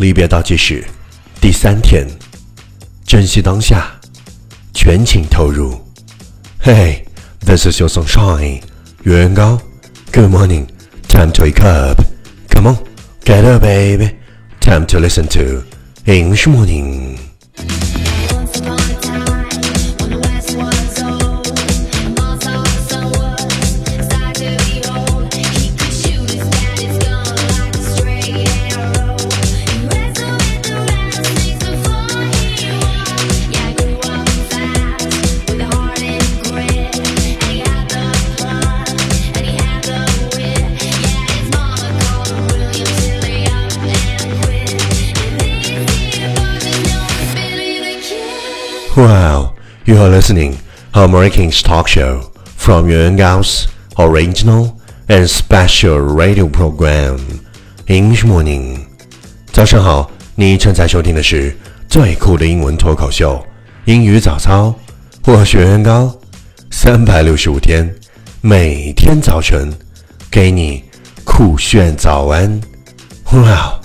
离别倒计时第三天，珍惜当下，全情投入。Hey, this is your sunshine，月高。Good morning, time to wake up. Come on, get up, baby. Time to listen to English morning. Wow, you are listening American's talk show from Yuan Gao's original and special radio program English Morning。早上好，你正在收听的是最酷的英文脱口秀——英语早操。我是袁高，三百六十五天，每天早晨给你酷炫早安。Wow,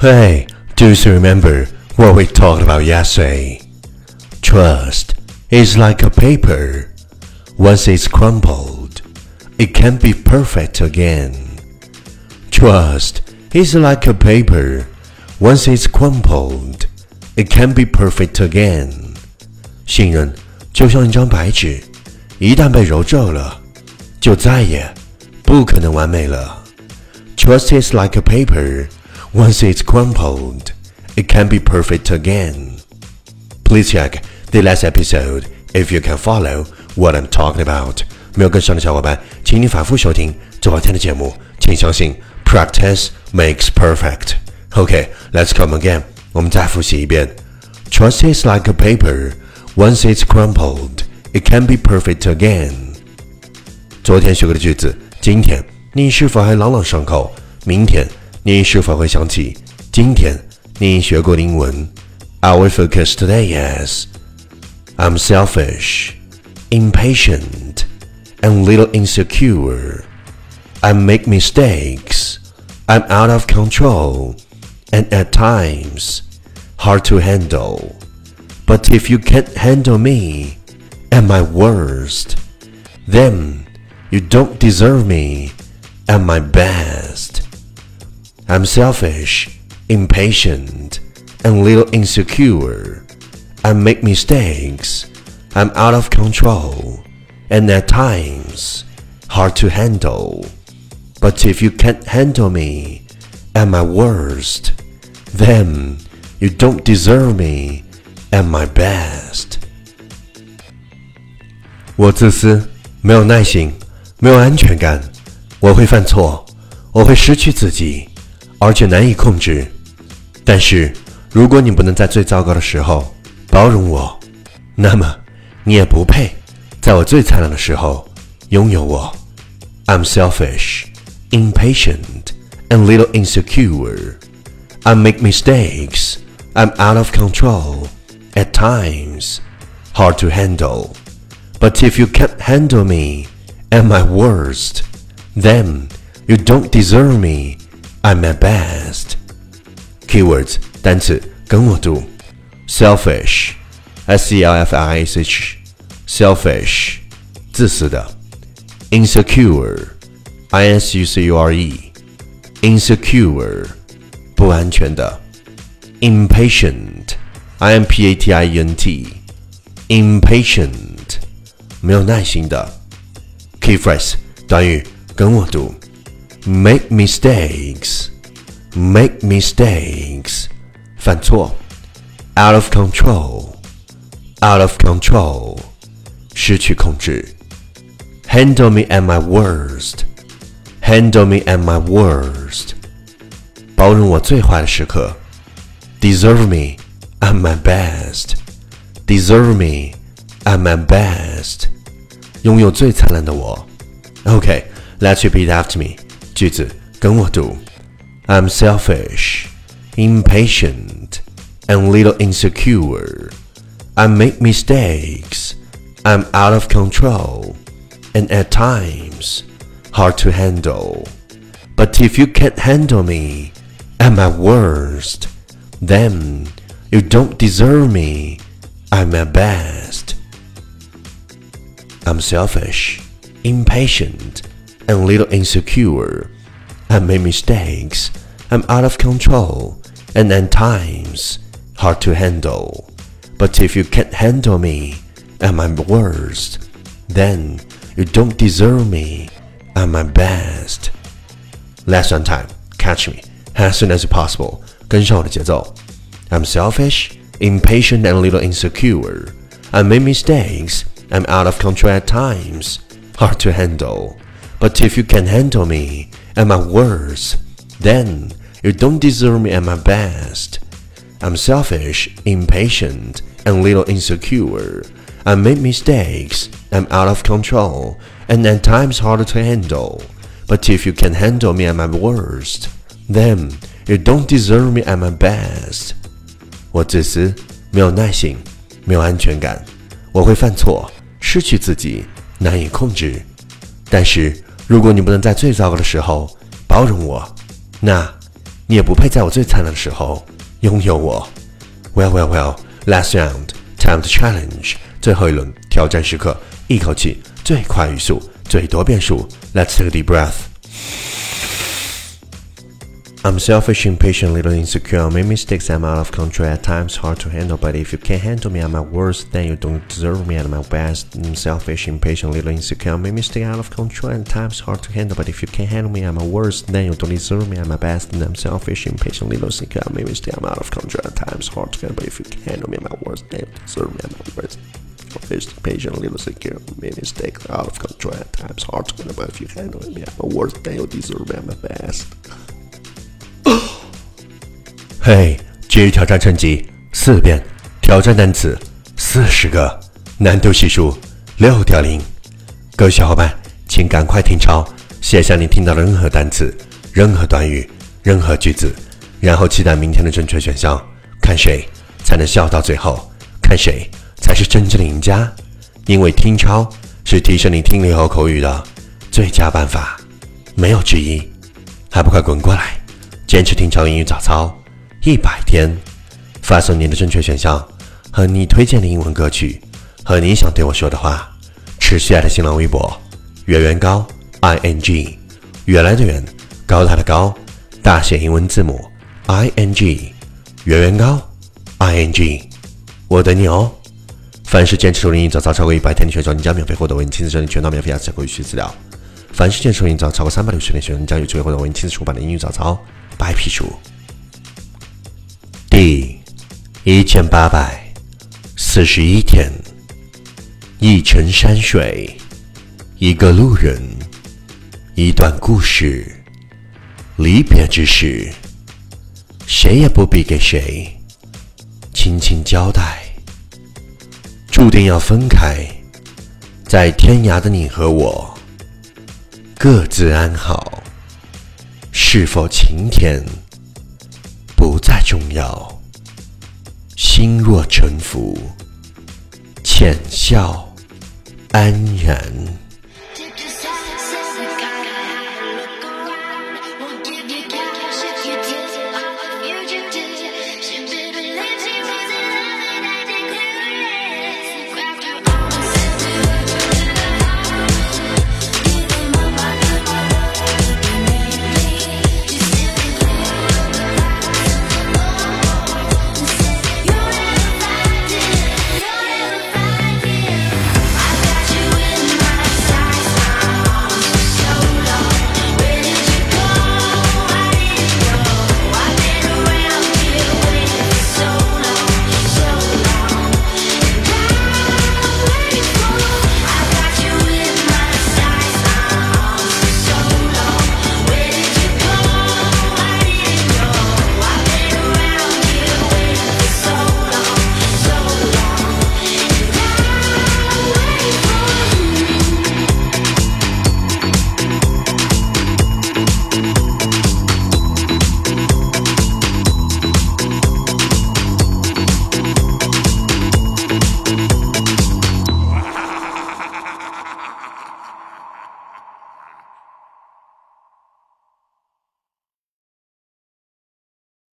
Hey, do you remember what we talked about yesterday? Trust is like a paper. Once it's crumpled, it can't be perfect again. Trust is like a paper. Once it's crumpled, it can't be perfect again. 信任就像一张白纸，一旦被揉皱了，就再也不可能完美了。Trust is like a paper. Once it's crumpled, it can't be perfect again. Please check the last episode if you can follow what I'm talking about. 没有跟上的小伙伴，请你反复收听昨天的节目。请相信，practice makes perfect. Okay, let's come again. 我们再复习一遍。Trust is like a paper. Once it's crumpled, it can't be perfect again. 昨天学过的句子，今天你是否还朗朗上口？明天 你是否会想起今天你学过的英文？Our focus today is I'm selfish, impatient, and little insecure. I make mistakes. I'm out of control, and at times hard to handle. But if you can't handle me at my worst, then you don't deserve me at my best. I'm selfish, impatient, and little insecure. I make mistakes. I'm out of control, and at times hard to handle. But if you can't handle me at my worst, then you don't deserve me at my best. 我自私，没有耐心，没有安全感，我会犯错，我会失去自己， 而且难以控制。但是，如果你不能在最糟糕的时候包容我，那么你也不配在我最灿烂的时候拥有我。I'm selfish, impatient, and little insecure. I make mistakes. I'm out of control. At times, hard to handle. But if you can't handle me at my worst, then you don't deserve me at my best. Keywords 单词跟我读：selfish, s e l f i s h, selfish，自私的；insecure, i s u c u r e, insecure，不安全的；impatient, i m p a t i e n t, impatient，没有耐心的。Key phrase 短语跟我读 ：make mistakes, make mistakes，犯错；out of control, out of control，失去控制；handle me at my worst, handle me at my worst，包容我最坏的时刻；deserve me at my best, deserve me at my best，拥有最灿烂的我 Okay, let's repeat after me. 句子跟我读。I'm selfish, impatient, and little insecure. I make mistakes. I'm out of control, and at times hard to handle. But if you can't handle me at my worst, then you don't deserve me at my best. I'm selfish, impatient, and little insecure. I make mistakes. I'm out of control, and at times hard to handle. But if you can't handle me at my worst, then you don't deserve me at my best. Last one time, catch me as soon as possible. 跟上我的节奏。I'm selfish, impatient, and a little insecure. I make mistakes. I'm out of control at times, hard to handle. But if you can handle me at my worst, then you don't deserve me at my best. I'm selfish, impatient, and little insecure. I make mistakes. I'm out of control, and at times harder to handle. But if you can handle me at my worst, then you don't deserve me at my best. 我自私，没有耐性，没有安全感，我会犯错，失去自己，难以控制。但是 如果你不能在最糟糕的时候包容我，那你也不配在我最灿烂的时候拥有我。Well, well, well. Last round, time to challenge. 最后一轮挑战时刻，一口气最快语速，最多变数。Let's take a deep breath. I'm selfish, impatient, little insecure. I make mistakes. I'm out of control. At times, hard to handle. But if you can't handle me at my worst, then you don't deserve me at my best. I'm selfish, impatient, little insecure. I make mistakes. Out of control. At times, hard to handle. But if you can't handle me at my worst, then you don't deserve me at my best. And I'm selfish, impatient, little insecure. I make mistakes. I'm out of control. At times, hard to handle. But if you can't handle me at my worst, then you deserve me at my worst. Selfish, impatient, little insecure. I make mistakes. Out of control. At times, hard to handle. But if you handle me at my worst, then you deserve me at my best. 嘿，今日挑战成绩四遍，挑战单词四十个，难度系数六点零。各位小伙伴，请赶快听抄，写下你听到的任何单词、任何短语、任何句子，然后期待明天的正确选项，看谁才能笑到最后，看谁才是真正的赢家。因为听抄是提升你听力和口语的最佳办法，没有之一。还不快滚过来！坚持听超英语早操一百天，发送你的正确选项和你推荐的英文歌曲和你想对我说的话。持续爱的新浪微博圆圆高 i n g，原来的圆，高大的高，大写英文字母 i n g，圆圆高 i n g，我等你哦。凡是坚持收听英语早操超过一百天的选手，你将免费获得为你亲自整理全套免费雅思口语学习资料。凡是坚持收听早超过三百六十天的学生，将有机会获得为你亲自出版的英语早操白皮书。一千八百四十一天，一程山水，一个路人，一段故事。离别之时，谁也不必给谁轻轻交代，注定要分开，在天涯的你和我。各自安好，是否晴天不再重要。心若沉浮，浅笑安然。